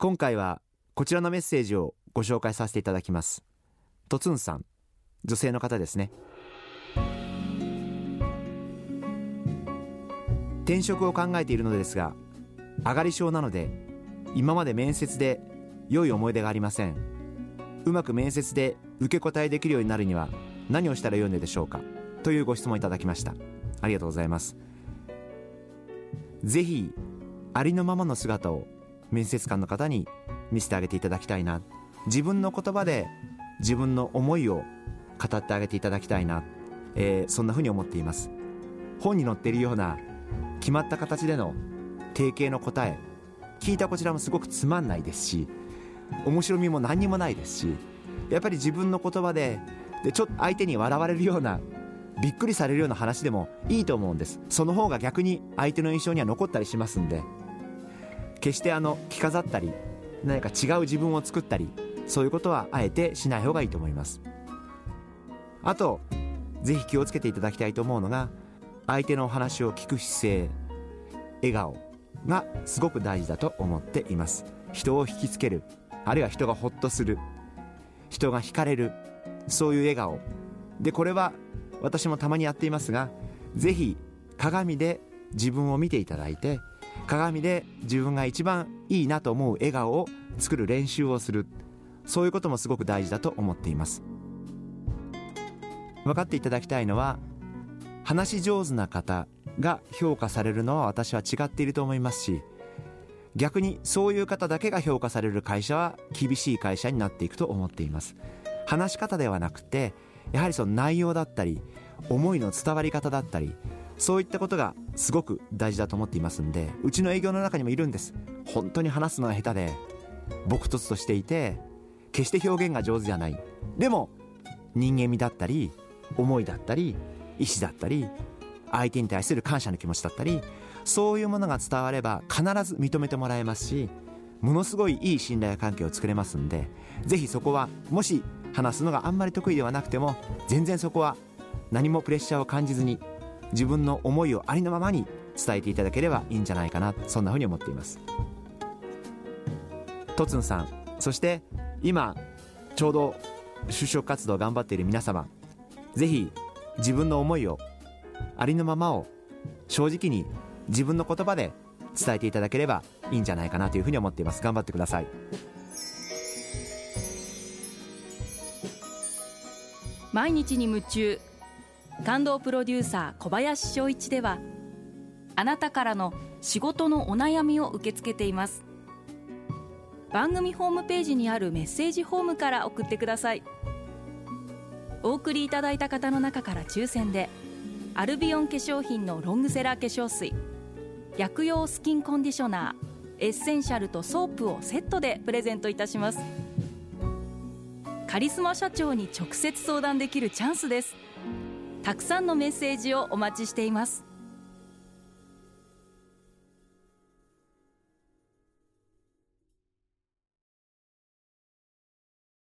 今回はこちらのメッセージをご紹介させていただきます。とつんさん女性の方ですね。転職を考えているのですが上がり症なので今まで面接で良い思い出がありません。うまく面接で受け答えできるようになるには何をしたらよいのでしょうかというご質問いただきました。ありがとうございます。ぜひありのままの姿を面接官の方に見せてあげていただきたいな。自分の言葉で自分の思いを語ってあげていただきたいな、えー、そんなふうに思っています。本に載っているような決まった形での定型の答え。聞いたこちらもすごくつまんないですし面白みも何にもないですしやっぱり自分の言葉ででちょっと相手に笑われるようなびっくりされるような話でもいいと思うんです。その方が逆に相手の印象には残ったりしますんで。決してあの着飾ったり何か違う自分を作ったりそういうことはあえてしない方がいいと思います。あとぜひ気をつけていただきたいと思うのが相手のお話を聞く姿勢笑顔がすごく大事だと思っています。人を引きつけるあるいは人がホッとする人が惹かれるそういう笑顔。でこれは私もたまにやっていますがぜひ鏡で自分を見ていただいて鏡で自分が一番いいなと思う笑顔を作る練習をする。そういうこともすごく大事だと思っています。分かっていただきたいのは話し上手な方が評価されるのは私は違っていると思いますし逆にそういう方だけが評価される会社は厳しい会社になっていくと思っています。話し方ではなくてやはりその内容だったり思いの伝わり方だったりそういったことがすごく大事だと思っていますんでうちの営業の中にもいるんです。本当に話すのが下手で朴突としていて決して表現が上手じゃない。でも人間味だったり思いだったり意志だったり相手に対する感謝の気持ちだったりそういうものが伝われば必ず認めてもらえますしものすごいいい信頼関係を作れますんでぜひそこはもし話すのがあんまり得意ではなくても全然そこは何もプレッシャーを感じずに自分の思いをありのままに伝えていただければいいんじゃないかな。そんなふうに思っています。とつんさんそして今ちょうど就職活動頑張っている皆様ぜひ自分の思いをありのままを正直に自分の言葉で伝えていただければいいんじゃないかなというふうに思っています。頑張ってください。毎日に夢中。感動プロデューサー小林翔一ではあなたからの仕事のお悩みを受け付けています。番組ホームページにあるメッセージホームから送ってください。お送りいただいた方の中から抽選でアルビオン化粧品のロングセラー化粧水薬用スキンコンディショナーエッセンシャルとソープをセットでプレゼントいたします。カリスマ社長に直接相談できるチャンスです。たくさんのメッセージをお待ちしています。